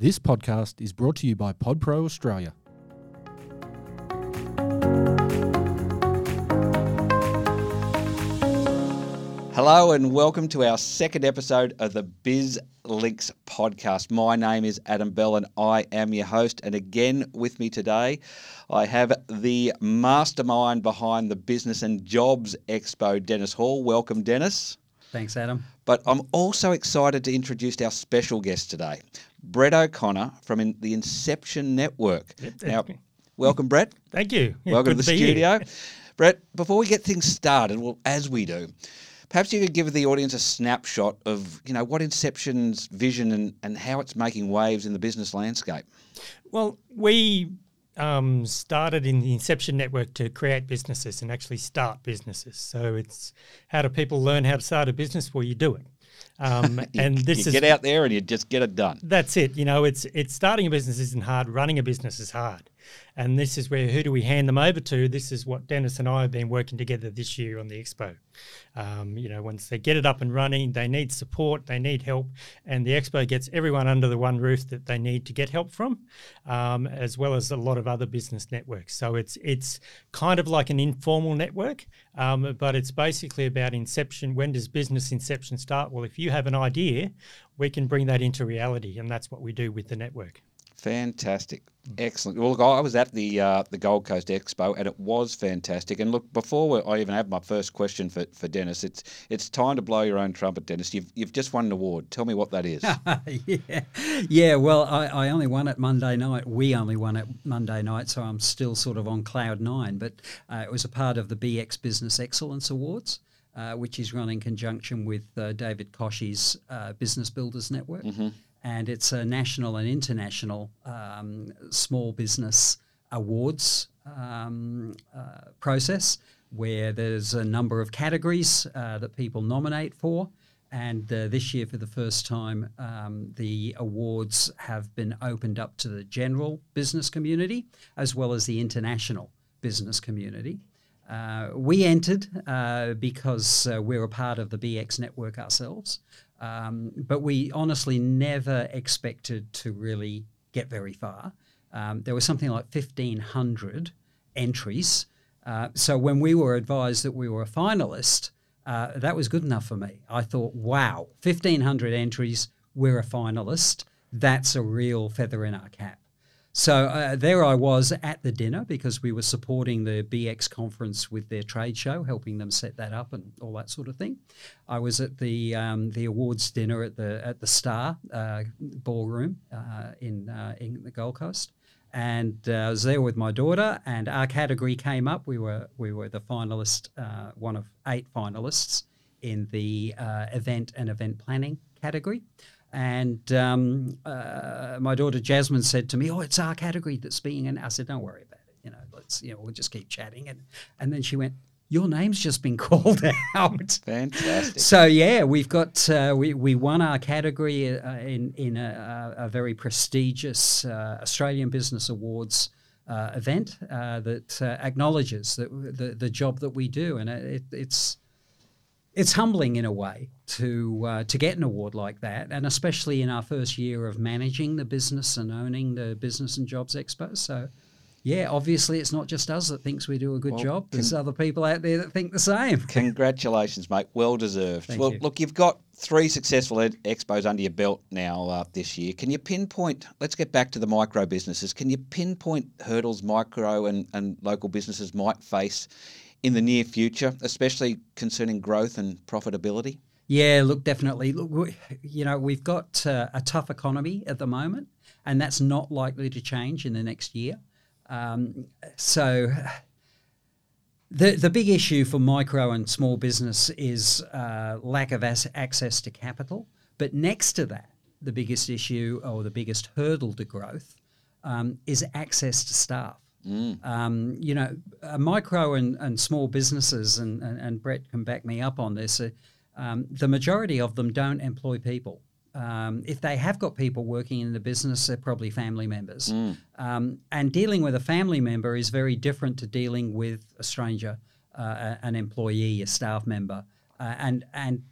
This podcast is brought to you by PodPro Australia. Hello and welcome to our second episode of the Biz Links podcast. My name is Adam Bell and I am your host. And again, with me today, I have the mastermind behind the Business and Jobs Expo, Dennis Hall. Welcome, Dennis. Thanks, Adam. But I'm also excited to introduce our special guest today, Brett O'Connor from in the Inception Network. Now, welcome, Brett. Thank you. Yeah, Welcome to the be here. studio. Brett, before we get things started, well, as we do, perhaps you could give the audience a snapshot of, you know, what Inception's vision and, and how it's making waves in the business landscape. Well, we um, started in the Inception Network to create businesses and actually start businesses. So it's how do people learn how to start a business? Well, you do it. Um, and this is you is get out there and you just get it done. that's it. You know, it's it's starting a business isn't hard. Running a business is hard, and this is where who do we hand them over to? This is what Dennis and I have been working together this year on the expo. Um, you know, once they get it up and running, they need support, they need help, and the expo gets everyone under the one roof that they need to get help from, um, as well as a lot of other business networks. So it's it's kind of like an informal network, um, but it's basically about inception. When does business inception start? Well, if you have an idea, we can bring that into reality, and that's what we do with the network. Fantastic, excellent. Well, look, I was at the uh, the Gold Coast Expo, and it was fantastic. And look, before we, I even have my first question for, for Dennis, it's it's time to blow your own trumpet, Dennis. You've you've just won an award. Tell me what that is. yeah, yeah. Well, I, I only won it Monday night. We only won it Monday night, so I'm still sort of on cloud nine. But uh, it was a part of the BX Business Excellence Awards, uh, which is run in conjunction with uh, David Koshy's uh, Business Builders Network, and it's a national and international um, small business awards um, uh, process where there's a number of categories uh, that people nominate for. And uh, this year, for the first time, um, the awards have been opened up to the general business community as well as the international business community. Uh, we entered uh, because uh, we're a part of the BX network ourselves, um, but we honestly never expected to really get very far. Um, there was something like 1,500 entries. Uh, so when we were advised that we were a finalist, uh, that was good enough for me. I thought, wow, 1,500 entries, we're a finalist. That's a real feather in our cap. So uh, there I was at the dinner because we were supporting the BX conference with their trade show, helping them set that up and all that sort of thing. I was at the um, the awards dinner at the at the Star uh, Ballroom uh, in uh, in the Gold Coast, and uh, I was there with my daughter. And our category came up. We were we were the finalist, uh, one of eight finalists in the event and event planning category. And um, uh, my daughter Jasmine said to me, "Oh, it's our category that's being." And I said, "Don't worry about it. You know, let's you know we'll just keep chatting." And and then she went, "Your name's just been called out." Fantastic. So yeah, we've got uh, we we won our category uh, in in a, a very prestigious uh, Australian Business Awards. Uh, event uh, that uh, acknowledges that the the job that we do, and it, it's it's humbling in a way to uh, to get an award like that, and especially in our first year of managing the business and owning the Business and Jobs Expo. So, yeah, obviously it's not just us that thinks we do a good Well, job. There's other people out there that think the same. Congratulations, mate. Well deserved. Thank well, you. look, you've got three successful ed- expos under your belt now uh, this year. Can you pinpoint? Let's get back to the micro businesses. Can you pinpoint hurdles micro and, and local businesses might face in the near future, especially concerning growth and profitability? Yeah, look, definitely. Look, we, you know, we've got uh, a tough economy at the moment, and that's not likely to change in the next year. Um, so, the the big issue for micro and small business is uh, lack of as- access to capital. But next to that, the biggest issue or the biggest hurdle to growth um, is access to staff. Um, you know, uh, micro and, and small businesses, and, and, and Brett can back me up on this, uh, um, the majority of them don't employ people. Um, if they have got people working in the business, they're probably family members. Um, and dealing with a family member is very different to dealing with a stranger, uh, an employee, a staff member. Uh, and, and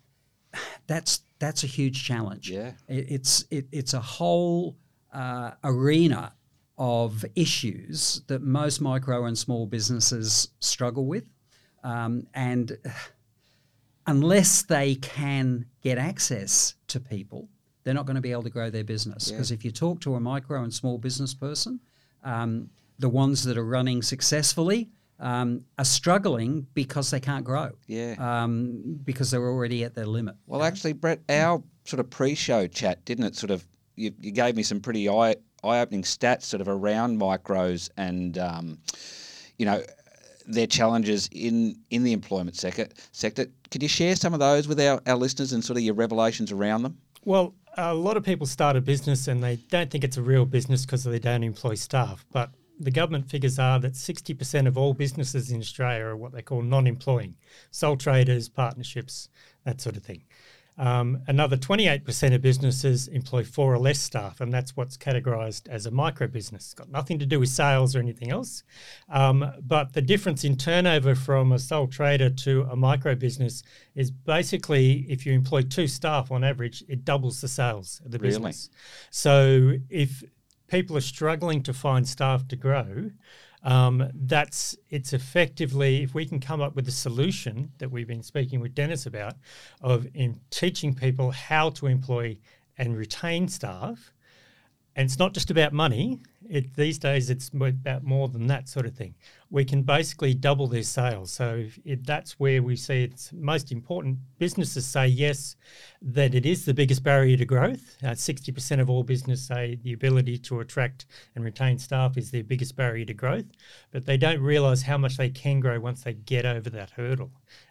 that's, that's a huge challenge. Yeah. It, it's, it, it's a whole uh, arena of issues that most micro and small businesses struggle with. Um, and unless they can get access to people, they're not going to be able to grow their business. Because Yeah. if you talk to a micro and small business person, um, the ones that are running successfully um, are struggling because they can't grow. Yeah. Um, because they're already at their limit. Well, actually, Brett, our sort of pre-show chat, didn't it? Sort of, you, you gave me some pretty eye eye-opening stats, sort of around micros and, um, you know, their challenges in in the employment sector. Sector. Could you share some of those with our, our listeners and sort of your revelations around them? Well, a lot of people start a business and they don't think it's a real business because they don't employ staff. But the government figures are that 60% of all businesses in Australia are what they call non employing sole traders, partnerships, that sort of thing. Um, another 28% of businesses employ four or less staff, and that's what's categorised as a micro business. It's got nothing to do with sales or anything else. Um, but the difference in turnover from a sole trader to a micro business is basically if you employ two staff on average, it doubles the sales of the Really? business. So if people are struggling to find staff to grow, um, that's it's effectively if we can come up with a solution that we've been speaking with Dennis about of in teaching people how to employ and retain staff, and it's not just about money. It, these days, it's about more than that sort of thing. We can basically double their sales. So if that's where we see it's most important. Businesses say yes, that it is the biggest barrier to growth. Uh, Sixty percent of all business say the ability to attract and retain staff is their biggest barrier to growth, but they don't realise how much they can grow once they get over that hurdle.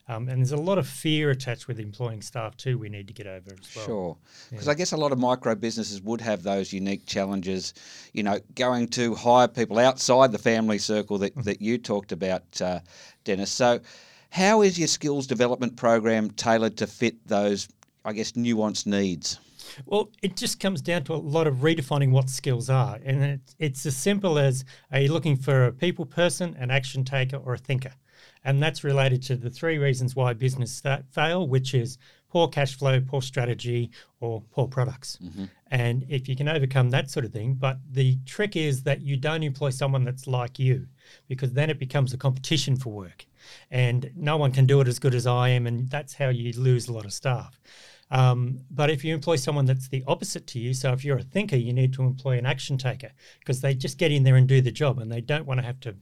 Um, and there's a lot of fear attached with employing staff too. We need to get over as well. Sure. Because I guess a lot of micro businesses would have those unique challenges, you know, going to hire people outside the family circle that, that you talked about, uh, Dennis. So, how is your skills development program tailored to fit those, I guess, nuanced needs? Well, it just comes down to a lot of redefining what skills are. And it's as simple as are you looking for a people person, an action taker, or a thinker? And that's related to the three reasons why business fail, which is poor cash flow, poor strategy, or poor products. And if you can overcome that sort of thing, but the trick is that you don't employ someone that's like you, because then it becomes a competition for work. And no one can do it as good as I am, and that's how you lose a lot of staff. Um, but if you employ someone that's the opposite to you, so if you're a thinker, you need to employ an action taker because they just get in there and do the job and they don't want to have to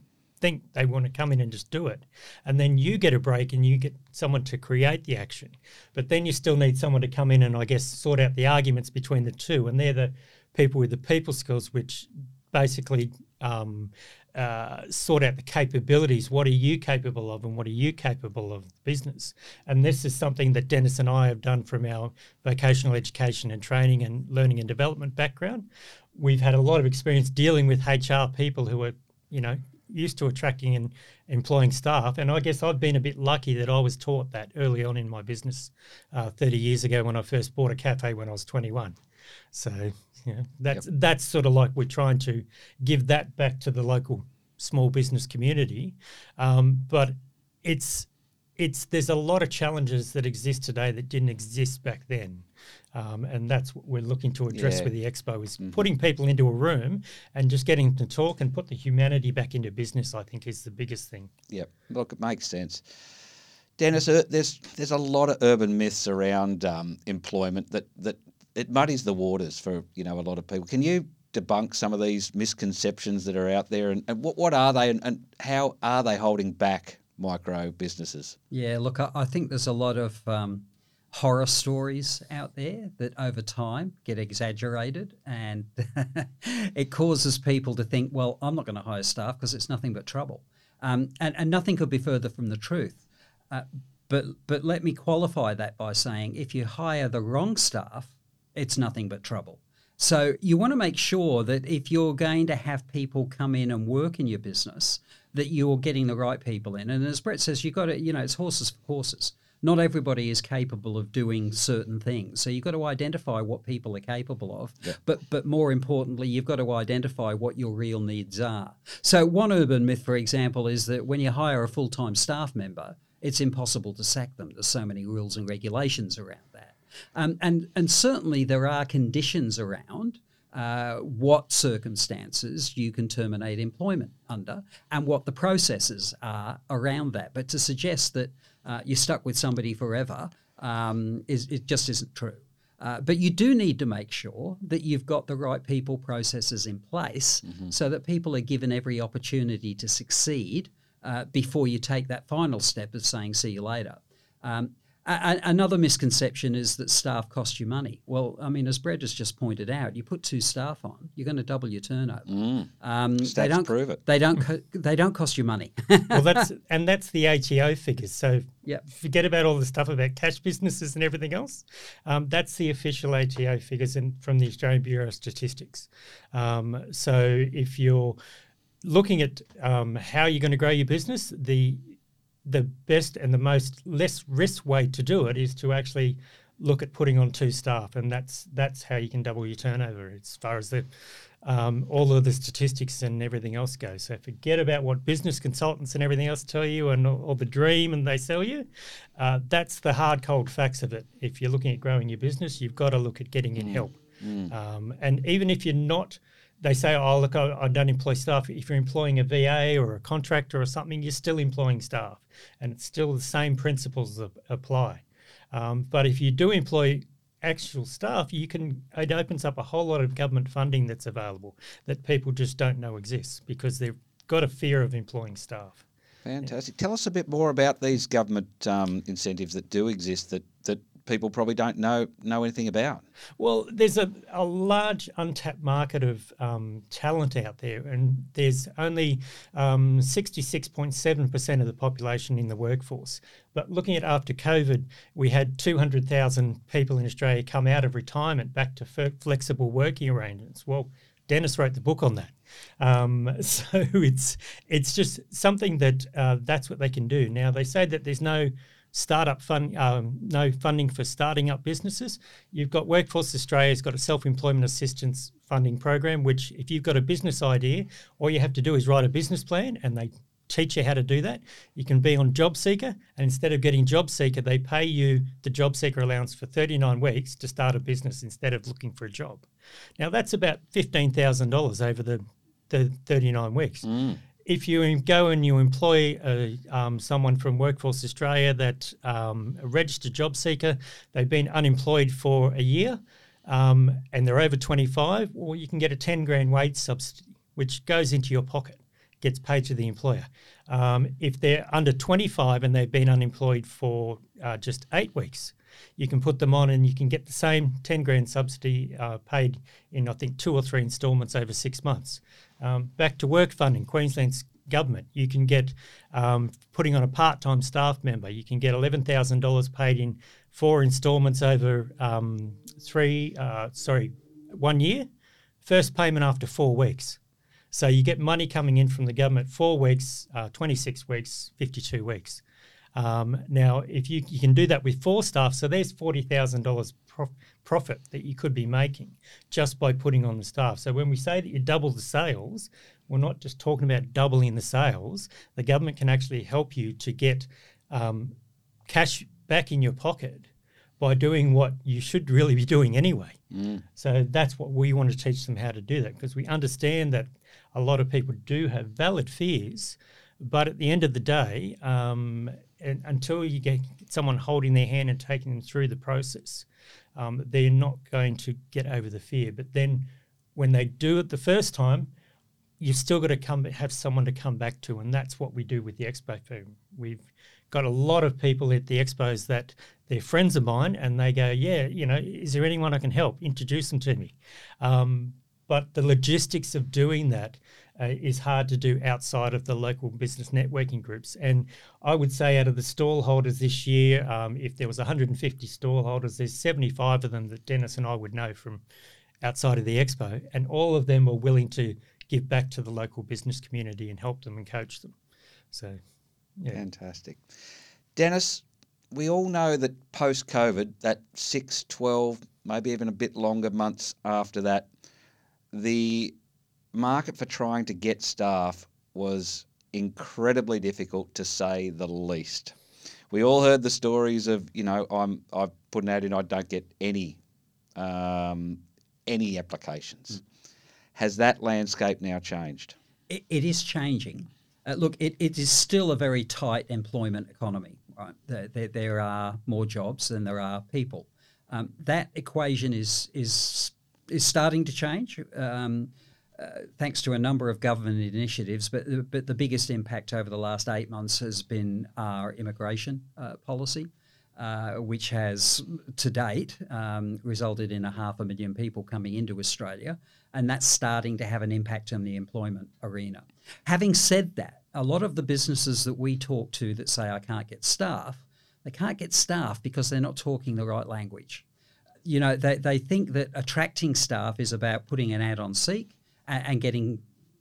think they want to come in and just do it. And then you get a break and you get someone to create the action. But then you still need someone to come in and I guess sort out the arguments between the two. And they're the people with the people skills, which basically um, uh, sort out the capabilities. What are you capable of, and what are you capable of business? And this is something that Dennis and I have done from our vocational education and training and learning and development background. We've had a lot of experience dealing with HR people who are, you know, used to attracting and employing staff. And I guess I've been a bit lucky that I was taught that early on in my business uh, 30 years ago when I first bought a cafe when I was 21. So you know, that's that's sort of like we're trying to give that back to the local small business community, um, but it's it's there's a lot of challenges that exist today that didn't exist back then, um, and that's what we're looking to address Yeah. with the expo is putting people into a room and just getting them to talk and put the humanity back into business. I think is the biggest thing. Yep. Look, it makes sense. Dennis, uh, there's there's a lot of urban myths around um, employment that, that it muddies the waters for you know a lot of people. Can you debunk some of these misconceptions that are out there, and, and what what are they, and, and how are they holding back micro businesses? Yeah, look, I, I think there's a lot of um, horror stories out there that over time get exaggerated and it causes people to think, well, I'm not going to hire staff because it's nothing but trouble. Um, and, and nothing could be further from the truth. Uh, but, but let me qualify that by saying if you hire the wrong staff, it's nothing but trouble. So you want to make sure that if you're going to have people come in and work in your business, that you're getting the right people in. And as Brett says, you've got to, you know, it's horses for courses. Not everybody is capable of doing certain things. So you've got to identify what people are capable of. But but more importantly, you've got to identify what your real needs are. So one urban myth, for example, is that when you hire a full-time staff member, it's impossible to sack them. There's so many rules and regulations around that. Um, and and certainly there are conditions around uh, what circumstances you can terminate employment under and what the processes are around that. But to suggest that uh, you're stuck with somebody forever um, is it just isn't true. Uh, but you do need to make sure that you've got the right people processes in place mm-hmm. so that people are given every opportunity to succeed uh, before you take that final step of saying see you later. Um, a- another misconception is that staff cost you money. Well, I mean, as Brad has just pointed out, you put two staff on, you're going to double your turnover. Mm. Um, Stats they don't prove it. They don't. Co- they don't cost you money. well, that's and that's the ATO figures. So yep. forget about all the stuff about cash businesses and everything else. Um, that's the official ATO figures in, from the Australian Bureau of Statistics. Um, so if you're looking at um, how you're going to grow your business, the the best and the most less risk way to do it is to actually look at putting on two staff, and that's that's how you can double your turnover as far as the um, all of the statistics and everything else goes. So forget about what business consultants and everything else tell you, and all the dream and they sell you. Uh, that's the hard cold facts of it. If you're looking at growing your business, you've got to look at getting in mm. help. Mm. Um, and even if you're not they say, oh, look, I, I, don't employ staff. If you're employing a VA or a contractor or something, you're still employing staff. And it's still the same principles apply. Um, but if you do employ actual staff, you can it opens up a whole lot of government funding that's available that people just don't know exists because they've got a fear of employing staff. Fantastic. Tell us a bit more about these government um, incentives that do exist that, that people probably don't know know anything about. Well, there's a, a large untapped market of um, talent out there, and there's only um, 66.7% of the population in the workforce. But looking at after COVID, we had 200,000 people in Australia come out of retirement back to flexible working arrangements. Well, Dennis wrote the book on that. Um, so it's it's just something that uh, that's what they can do. Now they say that there's no startup fund, um, no funding for starting up businesses. You've got Workforce Australia's got a self-employment assistance funding program, which if you've got a business idea, all you have to do is write a business plan, and they teach you how to do that. You can be on JobSeeker, and instead of getting JobSeeker, they pay you the JobSeeker allowance for 39 weeks to start a business instead of looking for a job. Now that's about $15,000 over the the 39 weeks. Mm if you go and you employ a, um, someone from Workforce Australia that um, a registered job seeker, they've been unemployed for a year, um, and they're over 25, or you can get a 10 grand wage subsidy, which goes into your pocket, gets paid to the employer. Um, if they're under 25 and they've been unemployed for uh, just eight weeks, you can put them on and you can get the same 10 grand subsidy uh, paid in, I think, two or three installments over six months. Um, back to work funding, Queensland's government. You can get um, putting on a part-time staff member. You can get eleven thousand dollars paid in four instalments over um, three, uh, sorry, one year. First payment after four weeks. So you get money coming in from the government four weeks, uh, 26 weeks, 52 weeks. Um, now, if you, you can do that with four staff, so there's $40,000 prof- profit that you could be making just by putting on the staff. So when we say that you double the sales, we're not just talking about doubling the sales. The government can actually help you to get um, cash back in your pocket by doing what you should really be doing anyway. Mm. So that's what we want to teach them how to do that because we understand that a lot of people do have valid fears, but at the end of the day, um, until you get someone holding their hand and taking them through the process, um, they're not going to get over the fear. But then when they do it the first time, you've still got to come have someone to come back to, and that's what we do with the expo firm. We've got a lot of people at the expos that they're friends of mine, and they go, "Yeah, you know, is there anyone I can help? Introduce them to me." Um, but the logistics of doing that uh, is hard to do outside of the local business networking groups. And I would say out of the stall holders this year, um, if there was 150 stall holders, there's 75 of them that Dennis and I would know from outside of the expo, and all of them were willing to give back to the local business community and help them and coach them. So, yeah. Fantastic. Dennis, we all know that post COVID, that 6, 12, maybe even a bit longer months after that, the market for trying to get staff was incredibly difficult to say the least. We all heard the stories of, you know, I'm I've put an ad in, I don't get any um, any applications. Has that landscape now changed? It, it is changing. Uh, look, it, it is still a very tight employment economy. Right, there, there, there are more jobs than there are people. Um, that equation is is is starting to change. Um, thanks to a number of government initiatives, but but the biggest impact over the last eight months has been our immigration uh, policy, uh, which has to date um, resulted in a half a million people coming into Australia, and that's starting to have an impact on the employment arena. Having said that, a lot of the businesses that we talk to that say I can't get staff, they can't get staff because they're not talking the right language. You know, they, they think that attracting staff is about putting an ad on Seek and, and getting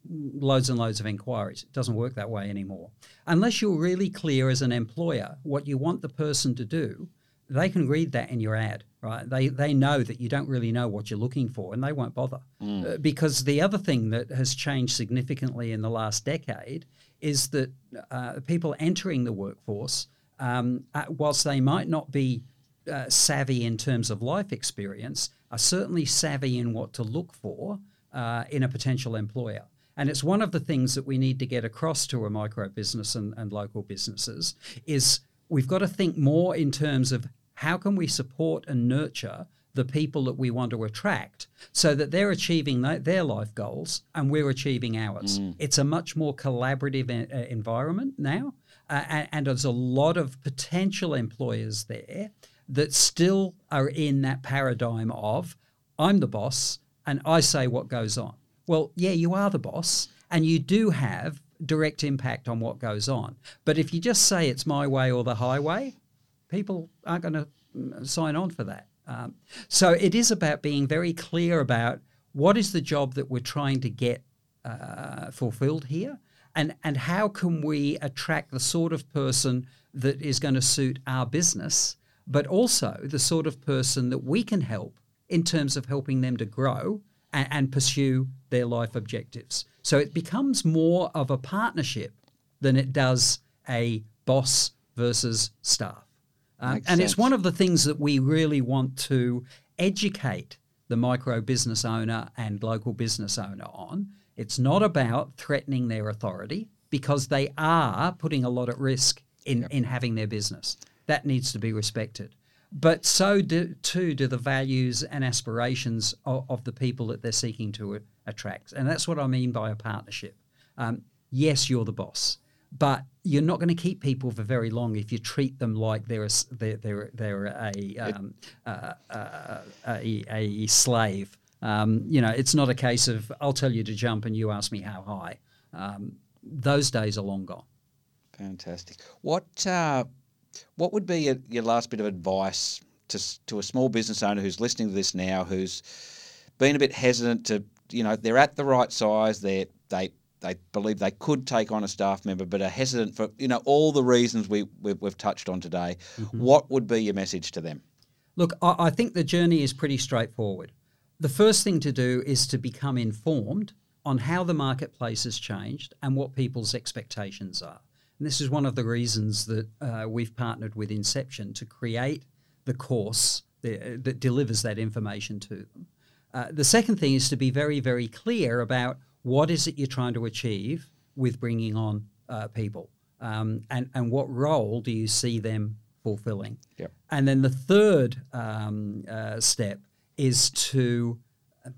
loads and loads of inquiries. It doesn't work that way anymore. Unless you're really clear as an employer what you want the person to do, they can read that in your ad, right? They they know that you don't really know what you're looking for, and they won't bother. Uh, because the other thing that has changed significantly in the last decade is that uh, people entering the workforce, um, uh, whilst they might not be uh, savvy in terms of life experience, are certainly savvy in what to look for uh, in a potential employer. And it's one of the things that we need to get across to a micro business and, and local businesses is we've got to think more in terms of how can we support and nurture the people that we want to attract so that they're achieving th- their life goals and we're achieving ours. It's a much more collaborative uh, environment now, uh, and there's a lot of potential employers there that still are in that paradigm of I'm the boss and I say what goes on. Well, yeah, you are the boss and you do have direct impact on what goes on. But if you just say it's my way or the highway, people aren't going to sign on for that. Um, so it is about being very clear about what is the job that we're trying to get uh, fulfilled here, and and how can we attract the sort of person that is going to suit our business, but also the sort of person that we can help in terms of helping them to grow and, and pursue their life objectives. So it becomes more of a partnership than it does a boss versus staff. Um, and it's one of the things that we really want to educate the micro business owner and local business owner on. It's not about threatening their authority because they are putting a lot at risk in, in having their business. That needs to be respected. But so do, too do the values and aspirations of, of the people that they're seeking to attract. And that's what I mean by a partnership. Um, yes, you're the boss, but you're not going to keep people for very long if you treat them like they're a, they're, they're, they're a, um, uh, uh, a, a slave. Um, you know, it's not a case of I'll tell you to jump and you ask me how high. Um, those days are long gone. Fantastic. What uh, what would be your, your last bit of advice to to a small business owner who's listening to this now, who's been a bit hesitant to, you know, they're at the right size, they they they believe they could take on a staff member, but are hesitant for you know all the reasons we we've, we've touched on today. Mm-hmm. What would be your message to them? Look, I, I think the journey is pretty straightforward. The first thing to do is to become informed on how the marketplace has changed and what people's expectations are. And this is one of the reasons that uh, we've partnered with Inception to create the course that, that delivers that information to them. Uh, the second thing is to be very, very clear about what is it you're trying to achieve with bringing on uh, people, um, and and what role do you see them fulfilling. Yep. And then the third um, uh, step is to uh,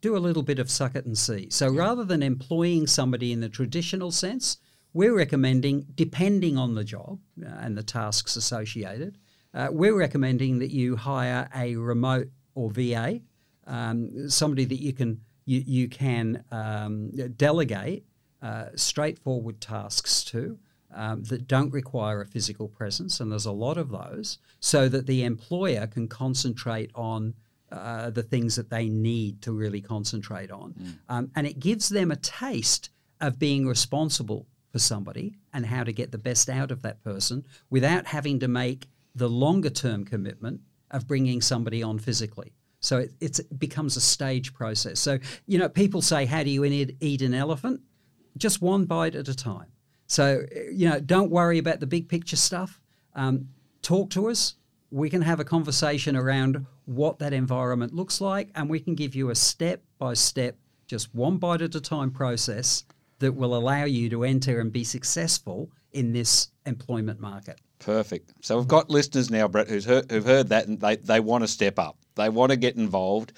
do a little bit of suck it and see. So rather than employing somebody in the traditional sense, we're recommending, depending on the job uh, and the tasks associated, uh, we're recommending that you hire a remote or VA, um, somebody that you can you, you can um, delegate uh, straightforward tasks to um, that don't require a physical presence, and there's a lot of those, so that the employer can concentrate on uh, the things that they need to really concentrate on. Um, and it gives them a taste of being responsible for somebody and how to get the best out of that person without having to make the longer term commitment of bringing somebody on physically. So it, it becomes a stage process. So, you know, people say, How do you eat, eat an elephant? Just one bite at a time. So, you know, don't worry about the big picture stuff. Um, talk to us. we can have a conversation around what that environment looks like, and we can give you a step by step, just one bite at a time process that will allow you to enter and be successful in this employment market. Perfect. So we've got listeners now, Brett, who's heard, who've heard that and they, they want to step up. They want to get involved.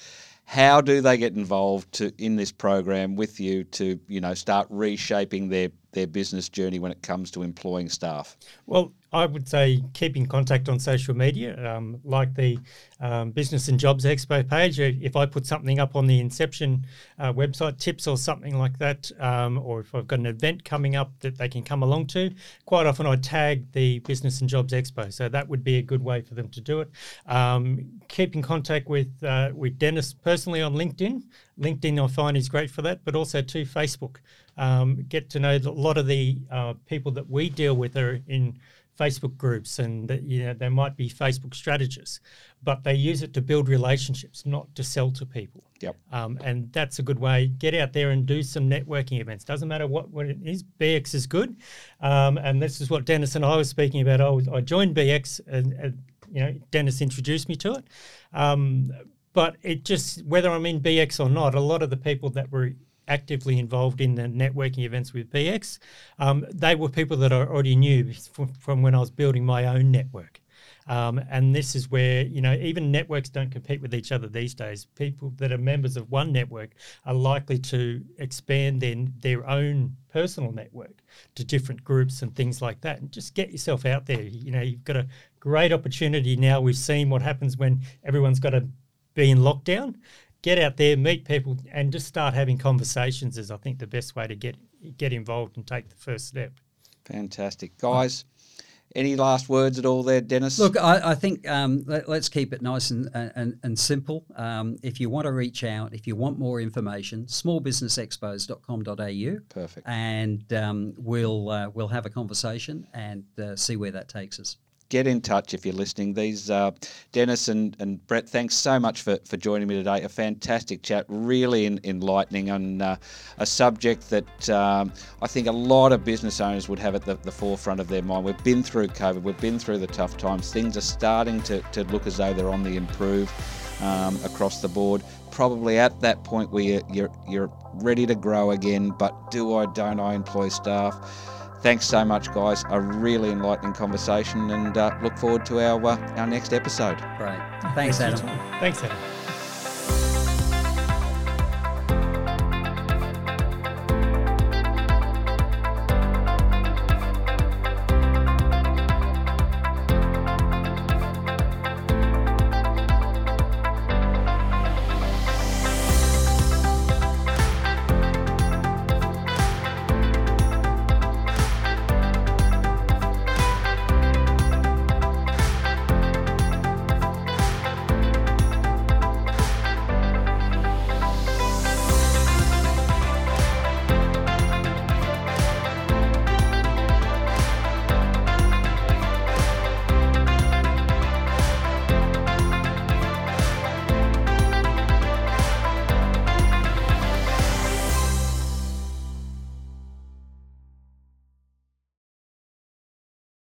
How do they get involved to in this program with you to you know start reshaping their their business journey when it comes to employing staff? Well, I would say keep in contact on social media, um, like the um, Business and Jobs Expo page. If I put something up on the Inception uh, website, tips or something like that, um, or if I've got an event coming up that they can come along to, quite often I tag the Business and Jobs Expo. So that would be a good way for them to do it. Um, keep in contact with uh, with Dennis personally on LinkedIn. LinkedIn I find is great for that, but also to Facebook. Um, get to know a lot of the uh, people that we deal with are in Facebook groups and that you know they might be Facebook strategists, but they use it to build relationships, not to sell to people. Yep. Um, and that's a good way. Get out there and do some networking events. Doesn't matter what, what it is. BX is good, um, and this is what Dennis and I were speaking about. I, was, I joined BX, and, and, you know Dennis introduced me to it. Um, but it just whether I'm in BX or not, a lot of the people that were actively involved in the networking events with BX, um, they were people that I already knew from, from when I was building my own network. Um, and this is where, you know, even networks don't compete with each other these days. People that are members of one network are likely to expand their, their own personal network to different groups and things like that. And just get yourself out there. You know, you've got a great opportunity now. We've seen what happens when everyone's got to be in lockdown get out there, meet people, and just start having conversations is, I think, the best way to get get involved and take the first step. Fantastic, guys. Any last words at all there, Dennis? Look, I, I think um, let, us keep it nice and, and, and simple. Um, if you want to reach out, if you want more information, smallbusinessexpos.com.au. Perfect. And um, we'll uh, we'll have a conversation and uh, see where that takes us get in touch if you're listening. These uh, Dennis and, and Brett, thanks so much for, for joining me today. A fantastic chat, really in, enlightening on uh, a subject that um, I think a lot of business owners would have at the, the, forefront of their mind. We've been through COVID, we've been through the tough times. Things are starting to, to look as though they're on the improve um, across the board. Probably at that point where you're, you're, you're ready to grow again, but do I, don't I employ staff? Thanks so much, guys. A really enlightening conversation, and uh, look forward to our uh, our next episode. Great. Thanks, Adam. Thanks, Adam.